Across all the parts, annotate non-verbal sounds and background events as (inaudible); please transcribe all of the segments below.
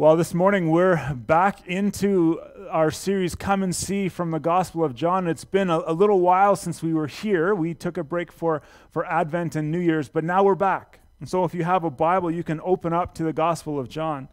Well, this morning we're back into our series, Come and See from the Gospel of John. It's been a, a, little while since we were here. We took a break for, for Advent and New Year's, but now we're back. And so if you have a Bible, you can open up to the Gospel of John.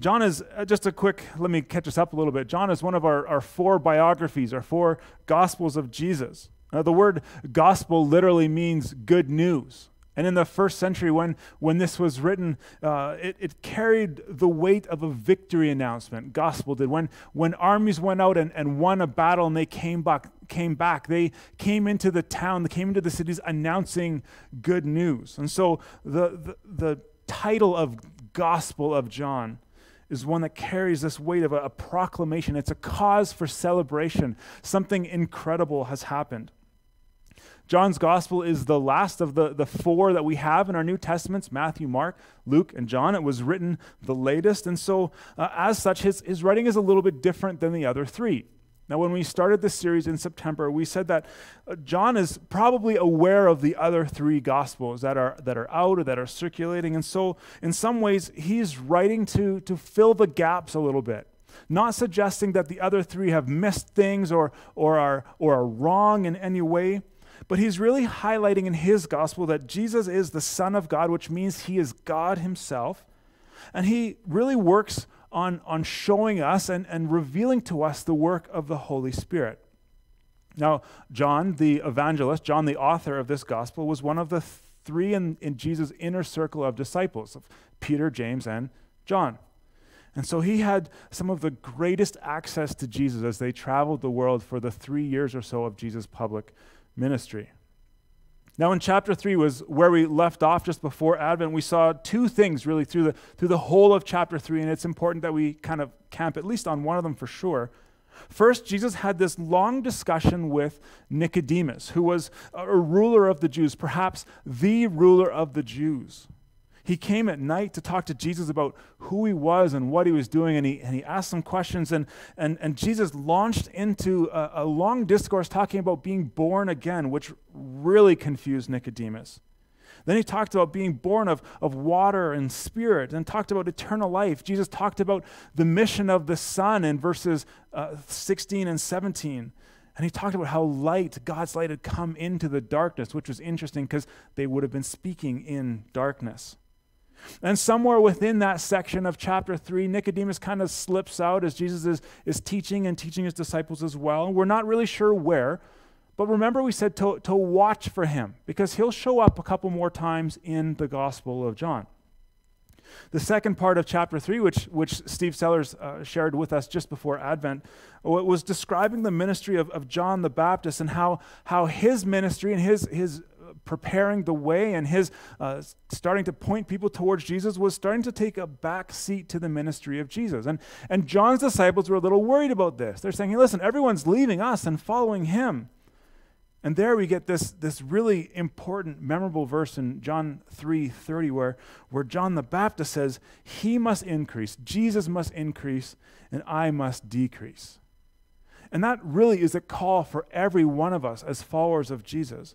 John is, uh, just a quick, let me catch us up a little bit. John is one of our, our four biographies, our four Gospels of Jesus. Now, the word gospel literally means good news. And in the first century, when, when this was written, uh, it, it, carried the weight of a victory announcement. Gospel did. When, when armies went out and, and won a battle and they came back, came back, they came into the town, they came into the cities announcing good news. And so the, the, the title of Gospel of John is one that carries this weight of a, a proclamation. It's a cause for celebration. Something incredible has happened. John's gospel is the last of the, the four that we have in our New Testaments Matthew, Mark, Luke, and John. It was written the latest. And so, uh, as such, his, his writing is a little bit different than the other three. Now, when we started this series in September, we said that uh, John is probably aware of the other three gospels that are, that are out or that are circulating. And so, in some ways, he's writing to, to fill the gaps a little bit not suggesting that the other three have missed things or, or, are, or are wrong in any way, but he's really highlighting in his gospel that Jesus is the Son of God, which means he is God himself. And he really works on, on showing us and, and revealing to us the work of the Holy Spirit. Now, John, the evangelist, John, the author of this gospel, was one of the three in, in Jesus' inner circle of disciples of Peter, James, and John. And so he had some of the greatest access to Jesus as they traveled the world for the three years or so of Jesus' public ministry. Now, in chapter 3 was where we left off just before Advent. We saw two things really through the, through the whole of chapter 3, and it's important that we kind of camp at least on one of them for sure. First, Jesus had this long discussion with Nicodemus, who was a ruler of the Jews, perhaps the ruler of the Jews. He came at night to talk to Jesus about who he was and what he was doing, and he, and he asked some questions. And, and, and Jesus launched into a, a long discourse talking about being born again, which really confused Nicodemus. Then he talked about being born of, of water and spirit and talked about eternal life. Jesus talked about the mission of the Son in verses uh, 16 and 17. And he talked about how light, God's light, had come into the darkness, which was interesting because they would have been speaking in darkness. And somewhere within that section of chapter 3, Nicodemus kind of slips out as Jesus is, is teaching and teaching his disciples as well. We're not really sure where, but remember we said to, to watch for him because he'll show up a couple more times in the Gospel of John. The second part of chapter 3, which, which Steve Sellers uh, shared with us just before Advent, was describing the ministry of, of John the Baptist and how, how his ministry and his, his preparing the way and his uh, starting to point people towards Jesus was starting to take a back seat to the ministry of Jesus. And, and John's disciples were a little worried about this. They're saying, hey, listen, everyone's leaving us and following him. And there we get this, this really important, memorable verse in John 3 30, where, where John the Baptist says, He must increase, Jesus must increase, and I must decrease. And that really is a call for every one of us as followers of Jesus.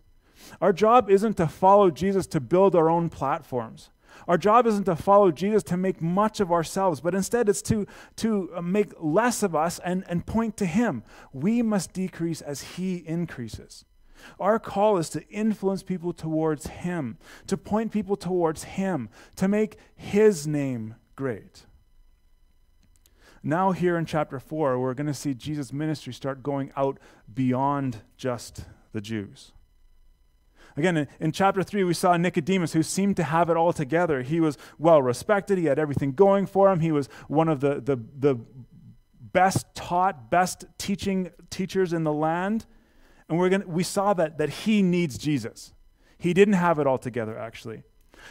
Our job isn't to follow Jesus to build our own platforms. Our job isn't to follow Jesus to make much of ourselves, but instead it's to, to uh, make less of us and, and point to Him. We must decrease as He increases. Our call is to influence people towards Him, to point people towards Him, to make His name great. Now, here in chapter 4, we're going to see Jesus' ministry start going out beyond just the Jews. Again, in, in, chapter 3, we saw Nicodemus who seemed to have it all together. He was well respected, he had everything going for him, he was one of the, the, the best taught, best teaching teachers in the land. And we're gonna, we saw that, that he needs Jesus. He didn't have it all together, actually.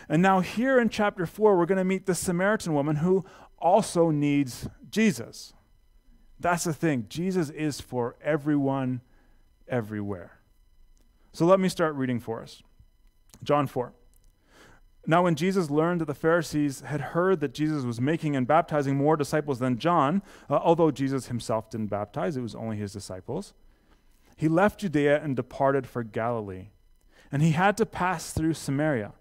And now, here in chapter 4, we're going to meet the Samaritan woman who also needs Jesus. That's the thing. Jesus is for everyone, everywhere. So let me start reading for us. John 4. Now, when Jesus learned that the Pharisees had heard that Jesus was making and baptizing more disciples than John, uh, although Jesus himself didn't baptize, it was only his disciples, he left Judea and departed for Galilee. And he had to pass through Samaria.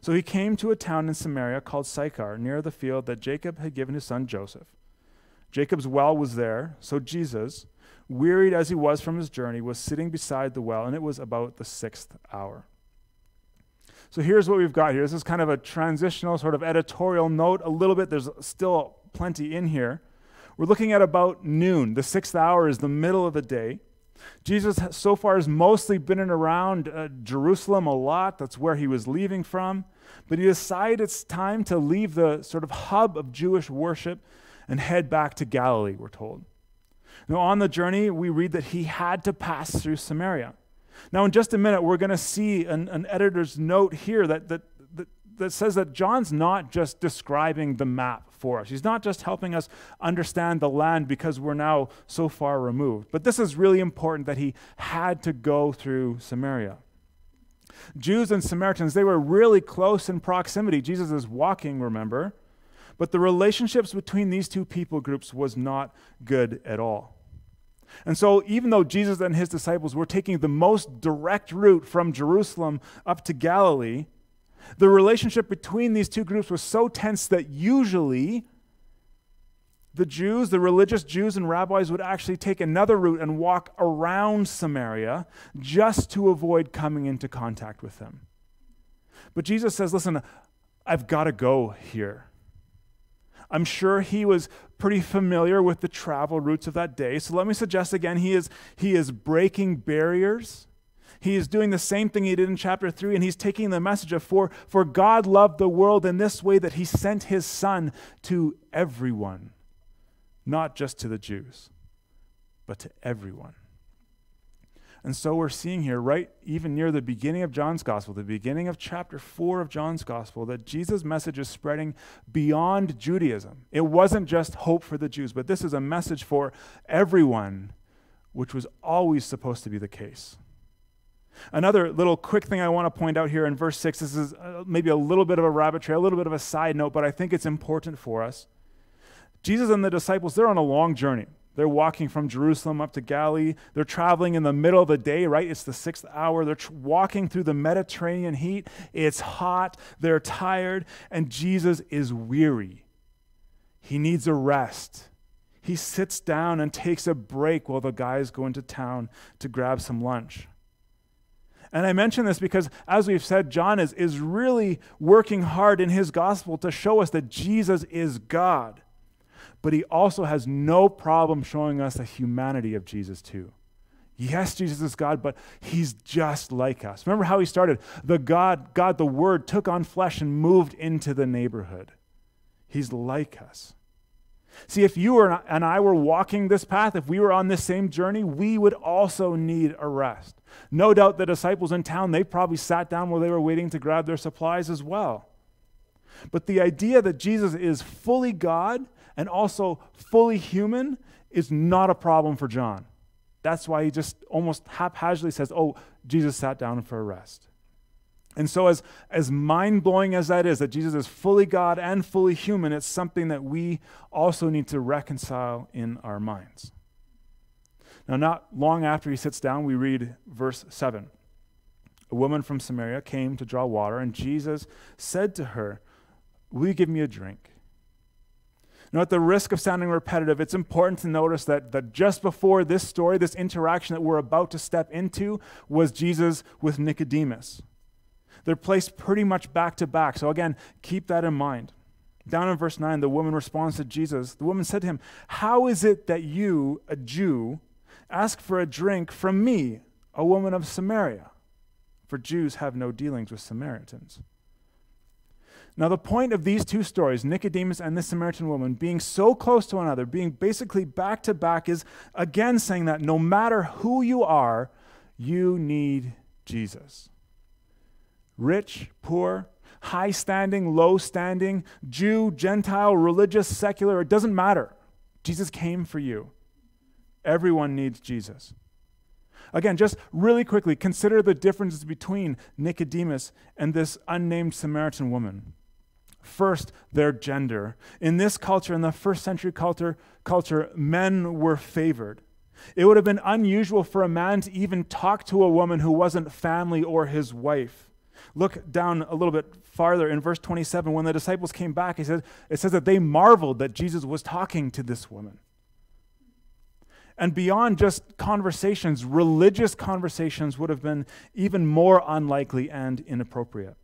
So he came to a town in Samaria called Sychar, near the field that Jacob had given his son Joseph. Jacob's well was there, so Jesus, wearied as he was from his journey, was sitting beside the well, and it was about the sixth hour. So here's what we've got here. This is kind of a transitional sort of editorial note, a little bit. There's still plenty in here. We're looking at about noon. The sixth hour is the middle of the day. Jesus so far has mostly been in around uh, Jerusalem a lot. That's where he was leaving from. But he decided it's time to leave the sort of hub of Jewish worship and head back to Galilee, we're told. Now, on the journey, we read that he had to pass through Samaria. Now, in just a minute, we're going to see an, an editor's note here that, that, that, that says that John's not just describing the map for us. He's not just helping us understand the land because we're now so far removed. But this is really important that he had to go through Samaria. Jews and Samaritans, they were really close in proximity. Jesus is walking, remember? But the relationships between these two people groups was not good at all. And so, even though Jesus and his disciples were taking the most direct route from Jerusalem up to Galilee, the relationship between these two groups was so tense that usually the Jews, the religious Jews and rabbis, would actually take another route and walk around Samaria just to avoid coming into contact with them. But Jesus says, Listen, I've got to go here. I'm sure he was pretty familiar with the travel routes of that day. So let me suggest again, he is, he is breaking barriers. He is doing the same thing he did in chapter 3, and he's taking the message of for, for God loved the world in this way that he sent his son to everyone, not just to the Jews, but to everyone. And so we're seeing here, right even near the beginning of John's gospel, the beginning of chapter 4 of John's gospel, that Jesus' message is spreading beyond Judaism. It wasn't just hope for the Jews, but this is a message for everyone, which was always supposed to be the case. Another little quick thing I want to point out here in verse 6 this is uh, maybe a little bit of a rabbit trail, a little bit of a side note, but I think it's important for us. Jesus and the disciples, they're on a long journey. They're walking from Jerusalem up to Galilee. They're traveling in the middle of the day, right? It's the sixth hour. They're tr- walking through the Mediterranean heat. It's hot. They're tired. And Jesus is weary. He needs a rest. He sits down and takes a break while the guys go into town to grab some lunch. And I mention this because, as we've said, John is, is really working hard in his gospel to show us that Jesus is God but he also has no problem showing us the humanity of Jesus, too. Yes, Jesus is God, but he's just like us. Remember how he started? The God, God, the Word, took on flesh and moved into the neighborhood. He's like us. See, if you were, and I were walking this path, if we were on this same journey, we would also need a rest. No doubt the disciples in town, they probably sat down while they were waiting to grab their supplies as well. But the idea that Jesus is fully God and also fully human is not a problem for John. That's why he just almost haphazardly says, Oh, Jesus sat down for a rest. And so, as, as mind blowing as that is, that Jesus is fully God and fully human, it's something that we also need to reconcile in our minds. Now, not long after he sits down, we read verse 7. A woman from Samaria came to draw water, and Jesus said to her, Will you give me a drink? Now, at the risk of sounding repetitive, it's important to notice that, that just before this story, this interaction that we're about to step into, was Jesus with Nicodemus. They're placed pretty much back to back. So, again, keep that in mind. Down in verse 9, the woman responds to Jesus. The woman said to him, How is it that you, a Jew, ask for a drink from me, a woman of Samaria? For Jews have no dealings with Samaritans. Now, the point of these two stories, Nicodemus and the Samaritan woman, being so close to one another, being basically back to back, is again saying that no matter who you are, you need Jesus. Rich, poor, high standing, low standing, Jew, Gentile, religious, secular, it doesn't matter. Jesus came for you. Everyone needs Jesus. Again, just really quickly, consider the differences between Nicodemus and this unnamed Samaritan woman. First, their gender. In this culture, in the first century culture, culture, men were favored. It would have been unusual for a man to even talk to a woman who wasn't family or his wife, look down a little bit farther in verse 27, when the disciples came back, he says, it says that they marveled that Jesus was talking to this woman. And beyond just conversations, religious conversations would have been even more unlikely and inappropriate.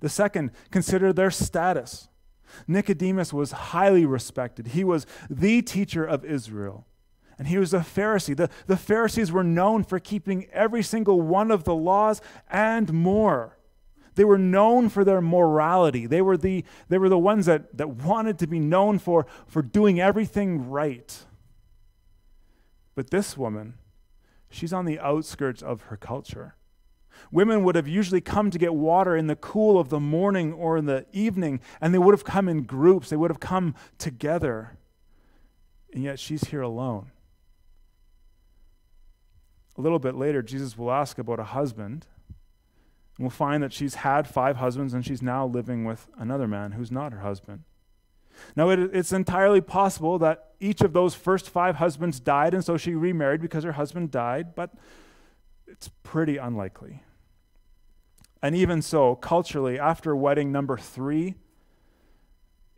The second, consider their status. Nicodemus was highly respected. He was the teacher of Israel, and he was a Pharisee. The, the Pharisees were known for keeping every single one of the laws and more. They were known for their morality. They were the, they were the ones that, that wanted to be known for, for doing everything right. But this woman, she's on the outskirts of her culture. Women would have usually come to get water in the cool of the morning or in the evening, and they would have come in groups. They would have come together. And yet she's here alone. A little bit later, Jesus will ask about a husband. And we'll find that she's had five husbands and she's now living with another man who's not her husband. Now, it, it's entirely possible that each of those first five husbands died, and so she remarried because her husband died, but it's pretty unlikely. And even so, culturally, after wedding number three,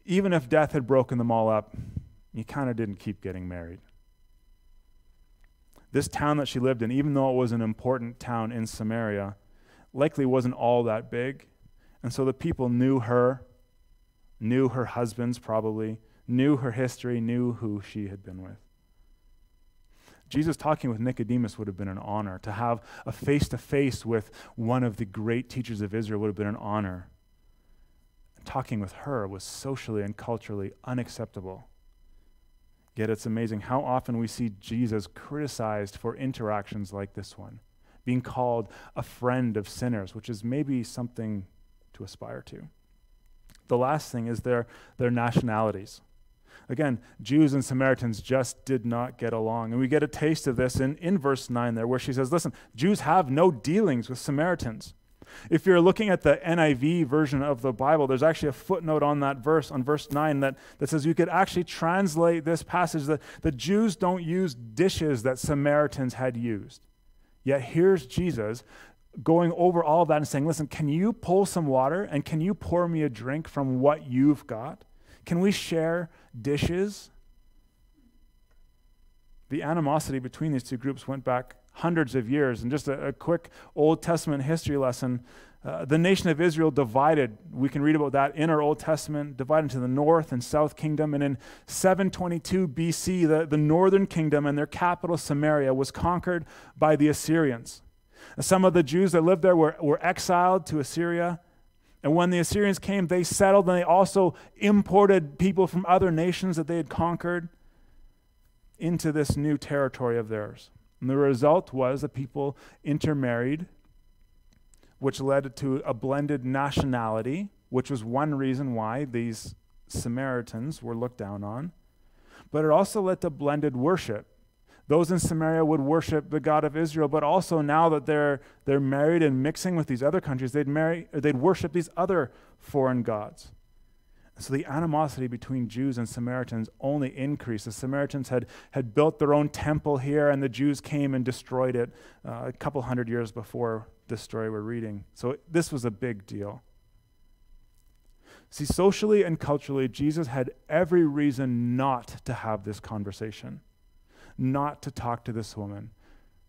even if death had broken them all up, you kind of didn't keep getting married. This town that she lived in, even though it was an important town in Samaria, likely wasn't all that big. And so the people knew her knew her husbands probably, knew her history, knew who she had been with. Jesus talking with Nicodemus would have been an honor. To have a face to face with one of the great teachers of Israel would have been an honor. talking with her was socially and culturally unacceptable. Yet it's amazing how often we see Jesus criticized for interactions like this one, being called a friend of sinners, which is maybe something to aspire to. The last thing is their, their nationalities. Again, Jews and Samaritans just did not get along. And we get a taste of this in, in verse 9 there, where she says, Listen, Jews have no dealings with Samaritans. If you're looking at the NIV version of the Bible, there's actually a footnote on that verse, on verse 9, that, that says you could actually translate this passage that the Jews don't use dishes that Samaritans had used. Yet here's Jesus going over all of that and saying, listen, can you pull some water and can you pour me a drink from what you've got? Can we share dishes? The animosity between these two groups went back hundreds of years. And just a, a quick Old Testament history lesson uh, the nation of Israel divided. We can read about that in our Old Testament, divided into the north and south kingdom. And in 722 BC, the, the northern kingdom and their capital, Samaria, was conquered by the Assyrians. Some of the Jews that lived there were, were exiled to Assyria. And when the Assyrians came, they settled and they also imported people from other nations that they had conquered into this new territory of theirs. And the result was that people intermarried, which led to a blended nationality, which was one reason why these Samaritans were looked down on. But it also led to blended worship those in Samaria would worship the God of Israel, but also now that they're, they're married and mixing with these other countries, they'd, marry, they'd worship these other foreign gods. So the animosity between Jews and Samaritans only increased. The Samaritans had, had built their own temple here, and the Jews came and destroyed it uh, a couple hundred years before this story we're reading. So this was a big deal. See, socially and culturally, Jesus had every reason not to have this conversation not to talk to this woman,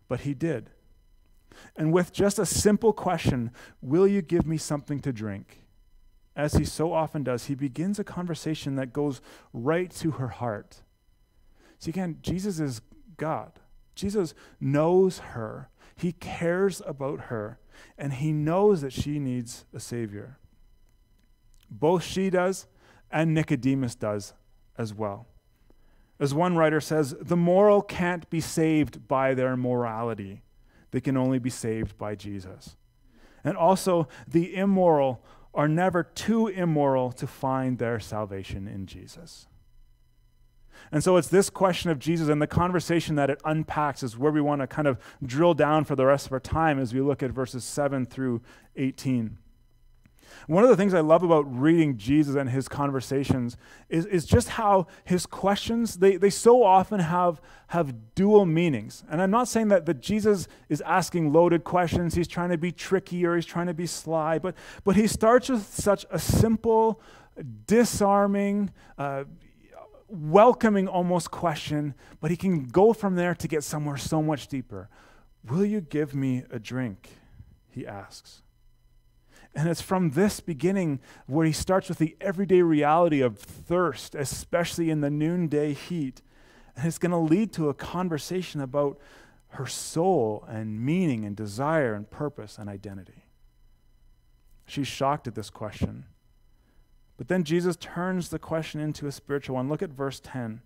but he did. And with just a simple question, Will you give me something to drink? As he so often does, he begins a conversation that goes right to her heart. See, again, Jesus is God. Jesus knows her, he cares about her, and he knows that she needs a Savior. Both she does and Nicodemus does as well. As one writer says, the moral can't be saved by their morality, they can only be saved by Jesus. And also, the immoral are never too immoral to find their salvation in Jesus. And so it's this question of Jesus and the conversation that it unpacks is where we want to kind of drill down for the rest of our time as we look at verses 7 through 18. One of the things I love about reading Jesus and his conversations is, is just how his questions, they, they so often have, have dual meanings. And I'm not saying that, that Jesus is asking loaded questions, he's trying to be tricky or he's trying to be sly, but, but he starts with such a simple, disarming, uh, welcoming almost question, but he can go from there to get somewhere so much deeper. Will you give me a drink? He asks. And it's from this beginning where he starts with the everyday reality of thirst, especially in the noonday heat. And it's going to lead to a conversation about her soul and meaning and desire and purpose and identity. She's shocked at this question. But then Jesus turns the question into a spiritual one. Look at verse 10.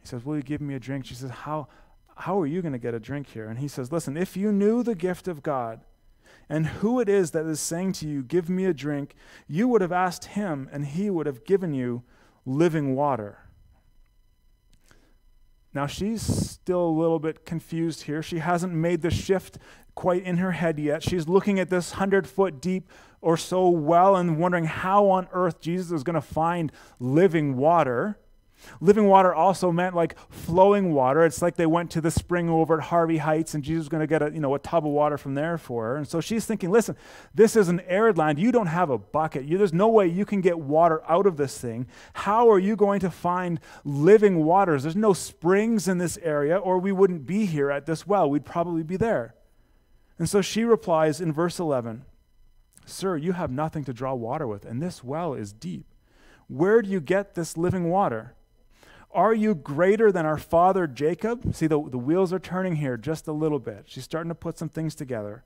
He says, Will you give me a drink? She says, How, how are you going to get a drink here? And he says, Listen, if you knew the gift of God, and who it is that is saying to you, Give me a drink, you would have asked him, and he would have given you living water. Now, she's still a little bit confused here. She hasn't made the shift quite in her head yet. She's looking at this 100 foot deep or so well and wondering how on earth Jesus is going to find living water. Living water also meant like flowing water. It's like they went to the spring over at Harvie Heights and Jesus was going to get a, you know, a tub of water from there for her. And so she's thinking, listen, this is an arid land. You don't have a bucket. You, there's no way you can get water out of this thing. How are you going to find living waters? There's no springs in this area, or we wouldn't be here at this well. We'd probably be there. And so she replies in verse 11 Sir, you have nothing to draw water with, and this well is deep. Where do you get this living water? Are you greater than our father Jacob? See, the, the wheels are turning here just a little bit. She's starting to put some things together.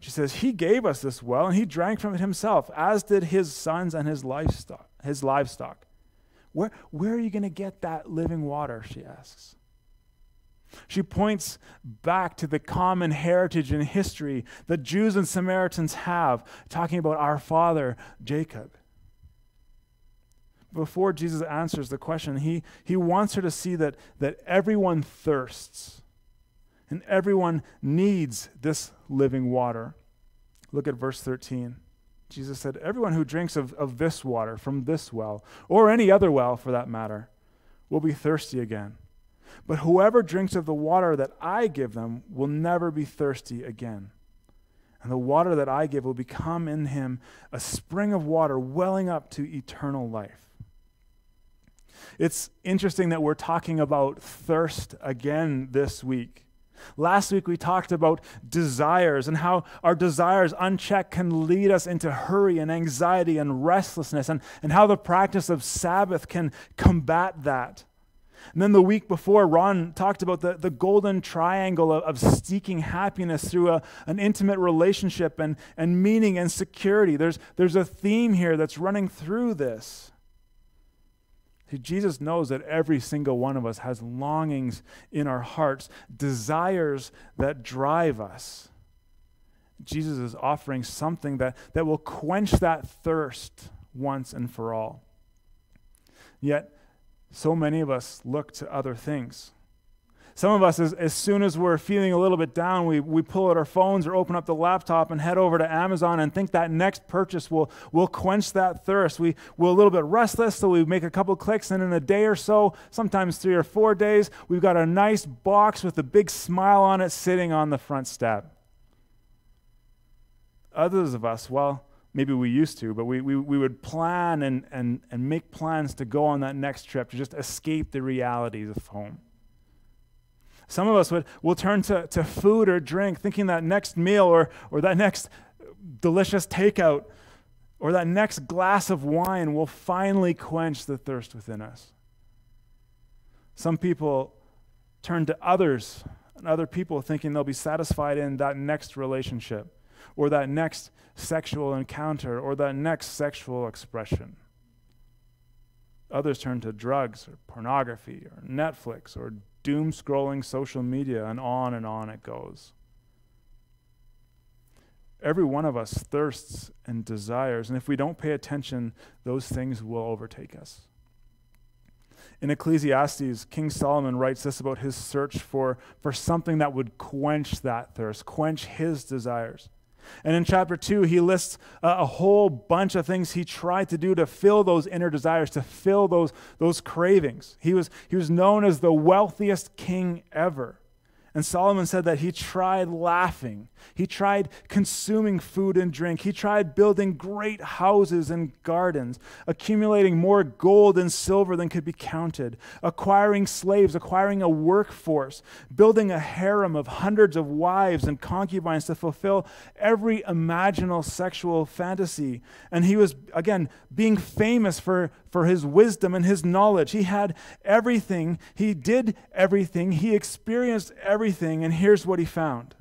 She says, He gave us this well, and he drank from it himself, as did his sons and his livestock. His livestock. Where, where are you going to get that living water? She asks. She points back to the common heritage and history that Jews and Samaritans have, talking about our father Jacob before Jesus answers the question, he, he wants her to see that, that everyone thirsts and everyone needs this living water. Look at verse 13. Jesus said, Everyone who drinks of, of this water from this well, or any other well for that matter, will be thirsty again. But whoever drinks of the water that I give them will never be thirsty again. And the water that I give will become in him a spring of water welling up to eternal life. It's interesting that we're talking about thirst again this week. Last week we talked about desires and how our desires unchecked can lead us into hurry and anxiety and restlessness, and, and how the practice of Sabbath can combat that. And then the week before, Ron talked about the, the golden triangle of, of seeking happiness through a, an intimate relationship and, and meaning and security. There's, there's a theme here that's running through this. See, Jesus knows that every single one of us has longings in our hearts, desires that drive us. Jesus is offering something that, that will quench that thirst once and for all. Yet, so many of us look to other things. Some of us, as, as soon as we're feeling a little bit down, we, we pull out our phones or open up the laptop and head over to Amazon and think that next purchase will, will quench that thirst. We, we're a little bit restless, so we make a couple clicks, and in a day or so, sometimes three or four days, we've got a nice box with a big smile on it sitting on the front step. Others of us, well, maybe we used to, but we, we, we would plan and, and, and make plans to go on that next trip to just escape the realities of home. Some of us would will turn to, to food or drink, thinking that next meal or, or that next delicious takeout or that next glass of wine will finally quench the thirst within us. Some people turn to others and other people thinking they'll be satisfied in that next relationship or that next sexual encounter or that next sexual expression. Others turn to drugs or pornography or Netflix or doom scrolling social media, and on and on it goes. Every one of us thirsts and desires, and if we don't pay attention, those things will overtake us. In Ecclesiastes, King Solomon writes this about his search for, for something that would quench that thirst, quench his desires. And in chapter 2, he lists a, a whole bunch of things he tried to do to fill those inner desires, to fill those, those cravings. He was, he was known as the wealthiest king ever. And Solomon said that he tried laughing. He tried consuming food and drink. He tried building great houses and gardens, accumulating more gold and silver than could be counted, acquiring slaves, acquiring a workforce, building a harem of hundreds of wives and concubines to fulfill every imaginable sexual fantasy. And he was, again, being famous for, for his wisdom and his knowledge. He had everything. He did everything. He experienced everything. And here's what he found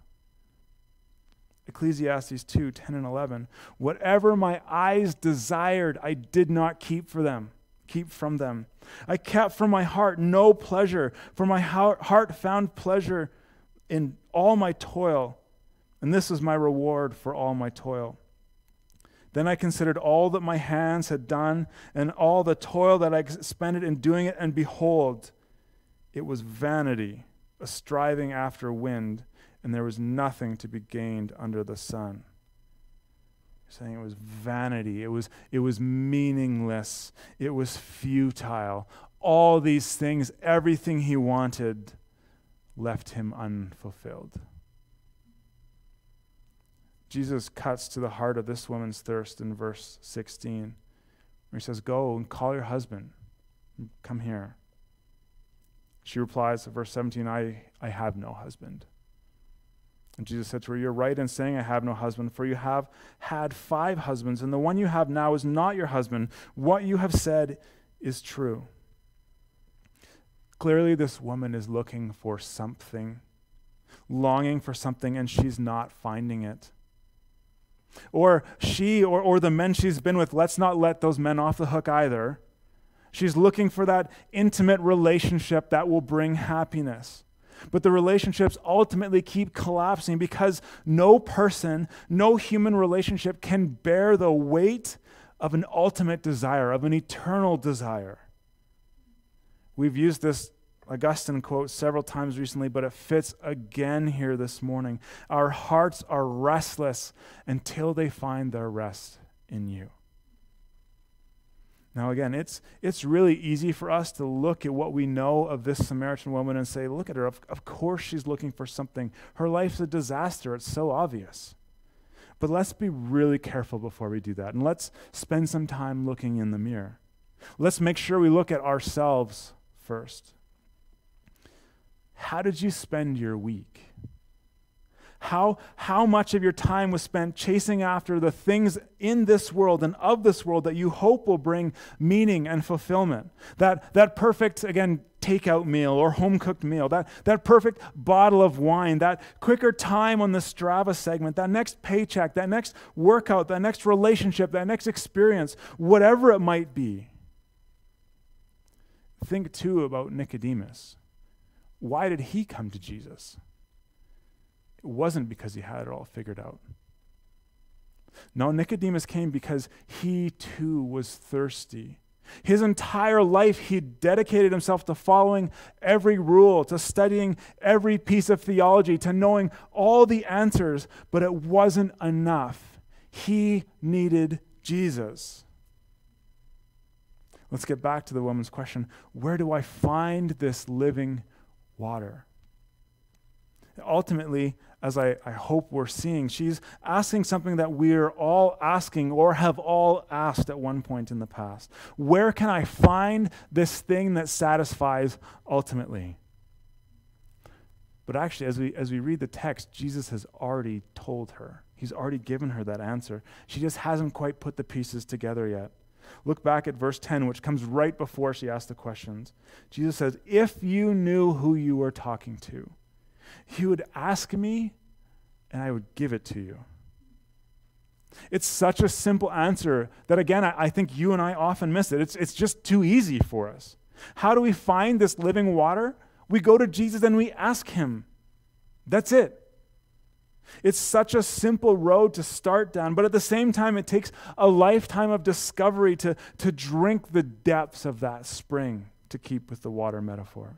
Ecclesiastes 2 10 and 11. Whatever my eyes desired, I did not keep for them. Keep from them. I kept from my heart no pleasure, for my heart found pleasure in all my toil, and this was my reward for all my toil. Then I considered all that my hands had done and all the toil that I expended in doing it, and behold, it was vanity, a striving after wind, and there was nothing to be gained under the sun. saying it was vanity, it was, it was meaningless, it was futile. All these things, everything he wanted, left him unfulfilled. Jesus cuts to the heart of this woman's thirst in verse 16, where he says, Go and call your husband. Come here. She replies, verse 17, I, I have no husband. And Jesus said to her, You're right in saying, I have no husband, for you have had five husbands, and the one you have now is not your husband. What you have said is true. Clearly, this woman is looking for something, longing for something, and she's not finding it. Or she or, or the men she's been with, let's not let those men off the hook either. She's looking for that intimate relationship that will bring happiness. But the relationships ultimately keep collapsing because no person, no human relationship can bear the weight of an ultimate desire, of an eternal desire. We've used this Augustine quote several times recently, but it fits again here this morning. Our hearts are restless until they find their rest in you. Now, again, it's, it's really easy for us to look at what we know of this Samaritan woman and say, look at her. Of, of course, she's looking for something. Her life's a disaster. It's so obvious. But let's be really careful before we do that. And let's spend some time looking in the mirror. Let's make sure we look at ourselves first. How did you spend your week? How, how much of your time was spent chasing after the things in this world and of this world that you hope will bring meaning and fulfillment? That, that perfect, again, takeout meal or home cooked meal, that, that perfect bottle of wine, that quicker time on the Strava segment, that next paycheck, that next workout, that next relationship, that next experience, whatever it might be. Think too about Nicodemus why did he come to Jesus? It wasn't because he had it all figured out. No, Nicodemus came because he too was thirsty. His entire life, he dedicated himself to following every rule, to studying every piece of theology, to knowing all the answers, but it wasn't enough. He needed Jesus. Let's get back to the woman's question where do I find this living water. Ultimately, as I, I hope we're seeing, she's asking something that we're all asking or have all asked at one point in the past. Where can I find this thing that satisfies ultimately? But actually, as we, as we read the text, Jesus has already told her. He's already given her that answer. She just hasn't quite put the pieces together yet. Look back at verse 10, which comes right before she asked the questions. Jesus says, If you knew who you were talking to, you would ask me, and I would give it to you. It's such a simple answer that, again, I, I, think you and I often miss it. It's, it's just too easy for us. How do we find this living water? We go to Jesus and we ask him. That's it. It's such a simple road to start down, but at the same time, it takes a lifetime of discovery to, to drink the depths of that spring, to keep with the water metaphor.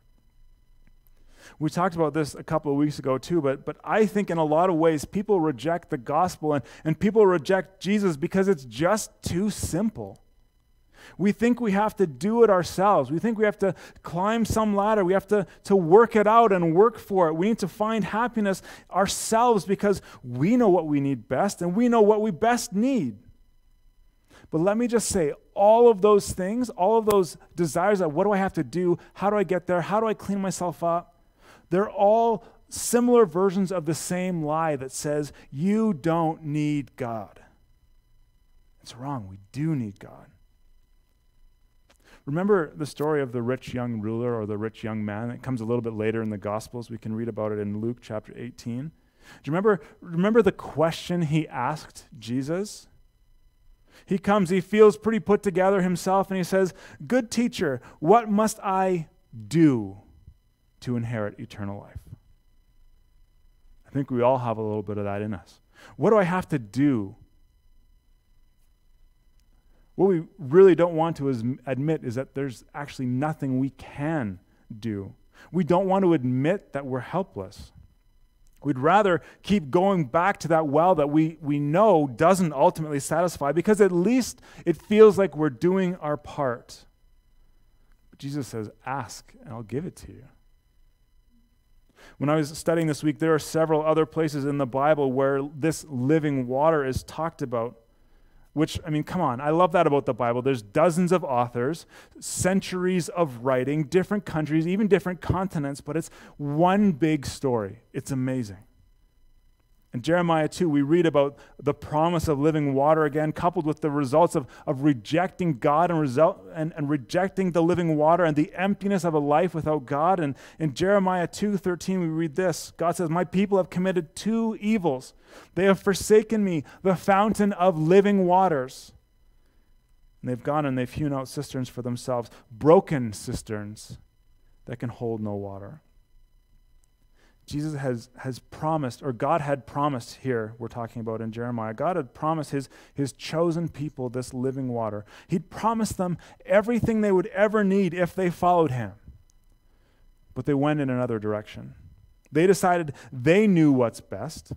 We talked about this a couple of weeks ago too, but, but I think in a lot of ways people reject the gospel and, and people reject Jesus because it's just too simple. We think we have to do it ourselves. We think we have to climb some ladder. We have to, to work it out and work for it. We need to find happiness ourselves because we know what we need best and we know what we best need. But let me just say, all of those things, all of those desires of what do I have to do? How do I get there? How do I clean myself up? They're all similar versions of the same lie that says, you don't need God. It's wrong. We do need God. Remember the story of the rich young ruler or the rich young man? It comes a little bit later in the Gospels. We can read about it in Luke chapter 18. Do you remember, remember the question he asked Jesus? He comes, he feels pretty put together himself, and he says, Good teacher, what must I do to inherit eternal life. I think we all have a little bit of that in us. What do I have to do? What we really don't want to admit is that there's actually nothing we can do. We don't want to admit that we're helpless. We'd rather keep going back to that well that we, we know doesn't ultimately satisfy because at least it feels like we're doing our part. But Jesus says, Ask, and I'll give it to you. When I was studying this week, there are several other places in the Bible where this living water is talked about. Which, I mean, come on, I love that about the Bible. There's dozens of authors, centuries of writing, different countries, even different continents, but it's one big story. It's amazing. In Jeremiah 2, we read about the promise of living water again, coupled with the results of, of rejecting God and, result, and, and rejecting the living water and the emptiness of a life without God. And in Jeremiah 2 13, we read this God says, My people have committed two evils. They have forsaken me, the fountain of living waters. And they've gone and they've hewn out cisterns for themselves, broken cisterns that can hold no water. Jesus has, has promised, or God had promised here, we're talking about in Jeremiah, God had promised his, his chosen people this living water. He'd promised them everything they would ever need if they followed him. But they went in another direction. They decided they knew what's best.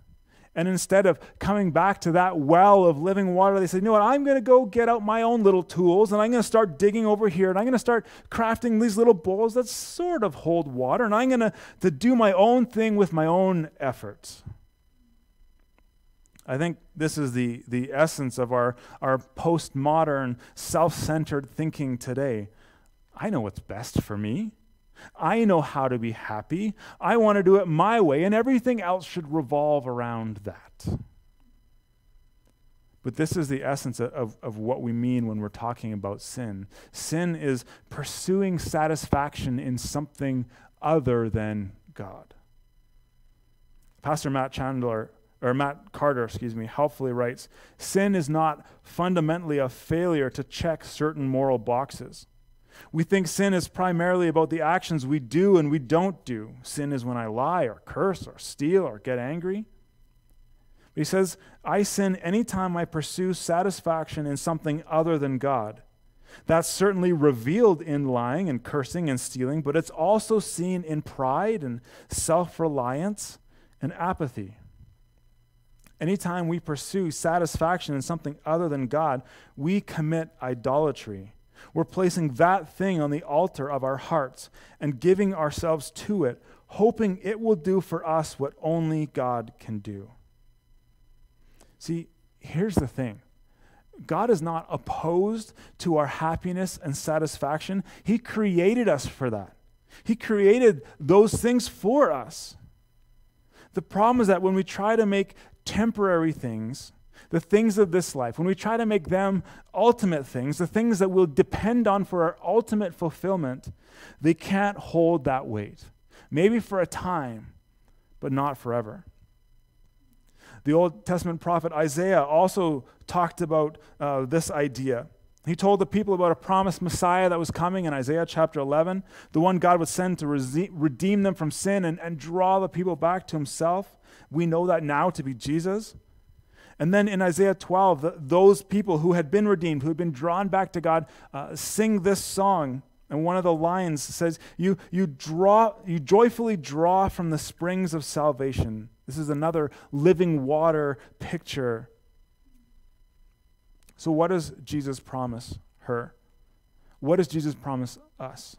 And instead of coming back to that well of living water, they said, you know what, I'm going to go get out my own little tools and I'm going to start digging over here and I'm going to start crafting these little bowls that sort of hold water and I'm going to, do my own thing with my own efforts. I think this is the, the essence of our, our postmodern, self centered thinking today. I know what's best for me. I know how to be happy. I want to do it my way, and everything else should revolve around that. But this is the essence of, of what we mean when we're talking about sin. Sin is pursuing satisfaction in something other than God. Pastor Matt Chandler, or Matt Carter, excuse me, helpfully writes Sin is not fundamentally a failure to check certain moral boxes. We think sin is primarily about the actions we do and we don't do. Sin is when I lie or curse or steal or get angry. But he says, I sin anytime I pursue satisfaction in something other than God. That's certainly revealed in lying and cursing and stealing, but it's also seen in pride and self reliance and apathy. Anytime we pursue satisfaction in something other than God, we commit idolatry. We're placing that thing on the altar of our hearts and giving ourselves to it, hoping it will do for us what only God can do. See, here's the thing God is not opposed to our happiness and satisfaction, He created us for that. He created those things for us. The problem is that when we try to make temporary things the things of this life, when we try to make them ultimate things, the things that we'll depend on for our ultimate fulfillment, they can't hold that weight. Maybe for a time, but not forever. The Old Testament prophet Isaiah also talked about uh, this idea. He told the people about a promised Messiah that was coming in Isaiah chapter 11, the one God would send to redeem them from sin and, and draw the people back to himself. We know that now to be Jesus. And then in Isaiah 12, the, those people who had been redeemed, who had been drawn back to God, uh, sing this song And one of the lines says, you, you, draw, you joyfully draw from the springs of salvation. This is another living water picture. So, what does Jesus promise her? What does Jesus promise us?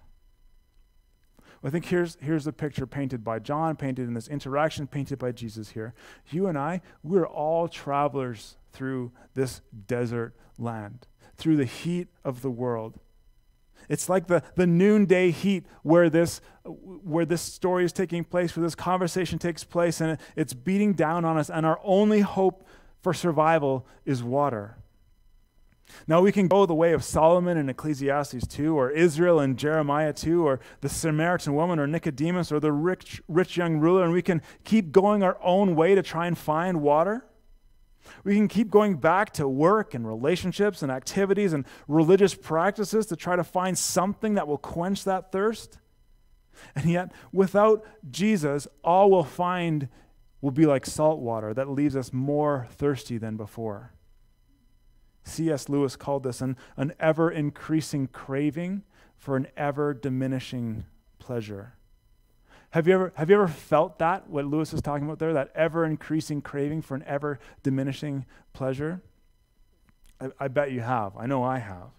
Well, I think here's, here's the picture painted by John, painted in this interaction, painted by Jesus here. You and I, we're all travelers through this desert land, through the heat of the world. It's like the, the noonday heat where this, where this story is taking place, where this conversation takes place, and it's beating down on us, and our only hope for survival is water. Now, we can go the way of Solomon in Ecclesiastes 2, or Israel in Jeremiah 2, or the Samaritan woman, or Nicodemus, or the rich, rich young ruler, and we can keep going our own way to try and find water. We can keep going back to work and relationships and activities and religious practices to try to find something that will quench that thirst. And yet, without Jesus, all we'll find will be like salt water that leaves us more thirsty than before. C.S. Lewis called this an, an ever increasing craving for an ever diminishing pleasure. Have you, ever, have you ever felt that, what Lewis is talking about there, that ever increasing craving for an ever diminishing pleasure? I, I, bet you have. I know I have.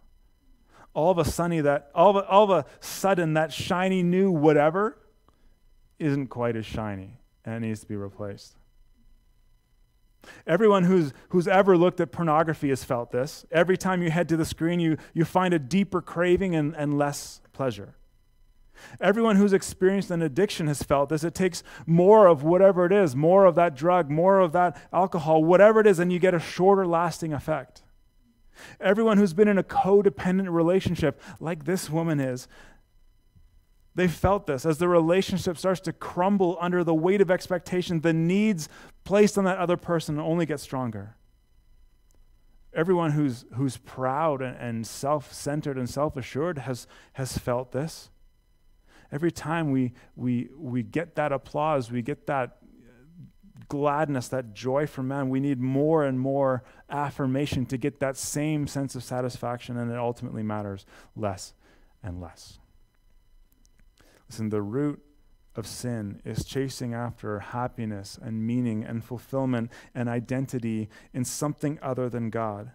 All of a sudden, that all of a, all of a sudden, that shiny new whatever isn't quite as shiny, and it needs to be replaced. Everyone who's, who's ever looked at pornography has felt this. Every time you head to the screen, you, you find a deeper craving and, and less pleasure. Everyone who's experienced an addiction has felt this. It takes more of whatever it is, more of that drug, more of that alcohol, whatever it is, and you get a shorter lasting effect. Everyone who's been in a codependent relationship, like this woman is, they felt this as the relationship starts to crumble under the weight of expectation, the needs placed on that other person only get stronger. Everyone who's, who's proud and, and self centered and self assured has, has felt this. Every time we, we, we get that applause, we get that gladness, that joy from man, we need more and more affirmation to get that same sense of satisfaction, and it ultimately matters less and less. Listen, the root of sin is chasing after happiness and meaning and fulfillment and identity in something other than God.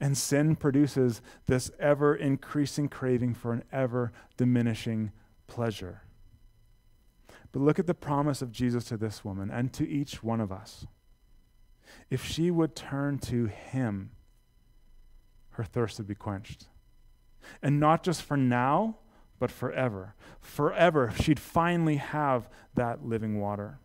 And sin produces this ever increasing craving for an ever diminishing pleasure. But look at the promise of Jesus to this woman and to each one of us. If she would turn to him, her thirst would be quenched. And not just for now, but forever. Forever, she'd finally have that living water.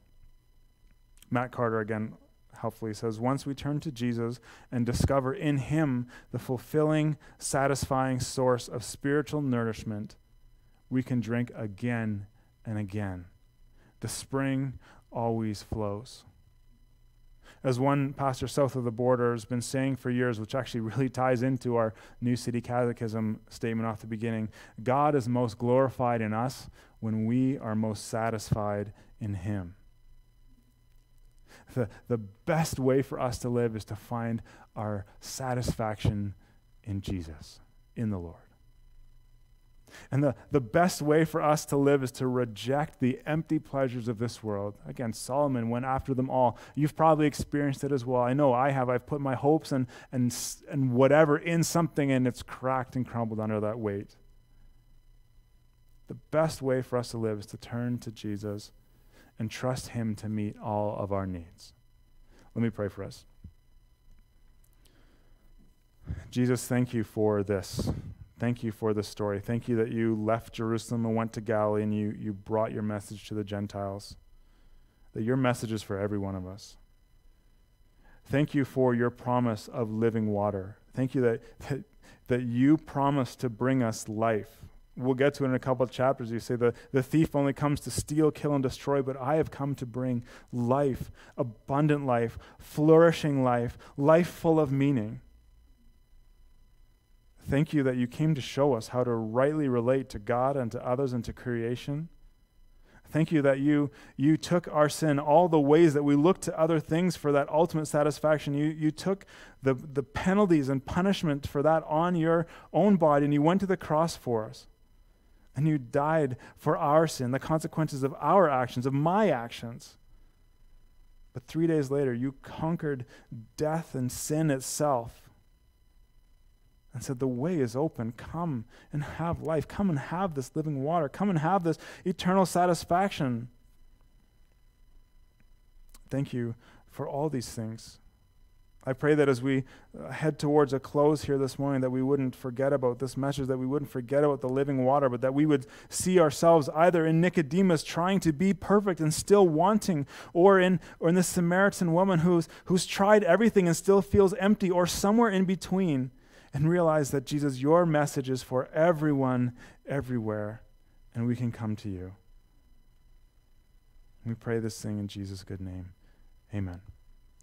Matt Carter again helpfully says Once we turn to Jesus and discover in him the fulfilling, satisfying source of spiritual nourishment, we can drink again and again. The spring always flows as one pastor south of the border has been saying for years, which actually (laughs) really ties into our New City Catechism statement off the beginning God is most glorified in us when we are most satisfied in Him. The, the best way for us to live is to find our satisfaction in Jesus, in the Lord. And the, the best way for us to live is to reject the empty pleasures of this world. Again, Solomon went after them all. You've probably experienced it as well. I know I have. I've put my hopes and, and, and whatever in something, and it's cracked and crumbled under that weight. The best way for us to live is to turn to Jesus and trust Him to meet all of our needs. Let me pray for us. Jesus, thank you for this. Thank you for this story. Thank you that you left Jerusalem and went to Galilee and you, you brought your message to the Gentiles. That your message is for every one of us. Thank you for your promise of living water. Thank you that, (laughs) that, that you promise to bring us life. We'll get to it in a couple of chapters. You say the, the thief only comes to steal, kill, and destroy, but I have come to bring life, abundant life, flourishing life, life full of meaning. Thank you that you came to show us how to rightly relate to God and to others and to creation. Thank you that you, you took our sin, all the ways that we look to other things for that ultimate satisfaction. You, you took the, the penalties and punishment for that on your own body, and you went to the cross for us. And you died for our sin, the consequences of our actions, of my actions. But three days later, you conquered death and sin itself and said, The way is open. Come and have life. Come and have this living water. Come and have this eternal satisfaction. Thank you for all these things. I pray that as we uh, head towards a close here this morning, that we wouldn't forget about this message, that we wouldn't forget about the living water, but that we would see ourselves either in Nicodemus trying to be perfect and still wanting, or in, or in the Samaritan woman who's, who's tried everything and still feels empty, or somewhere in between, and realize that Jesus, your message is for everyone, everywhere, and we can come to you. We pray this thing in Jesus' good name. Amen.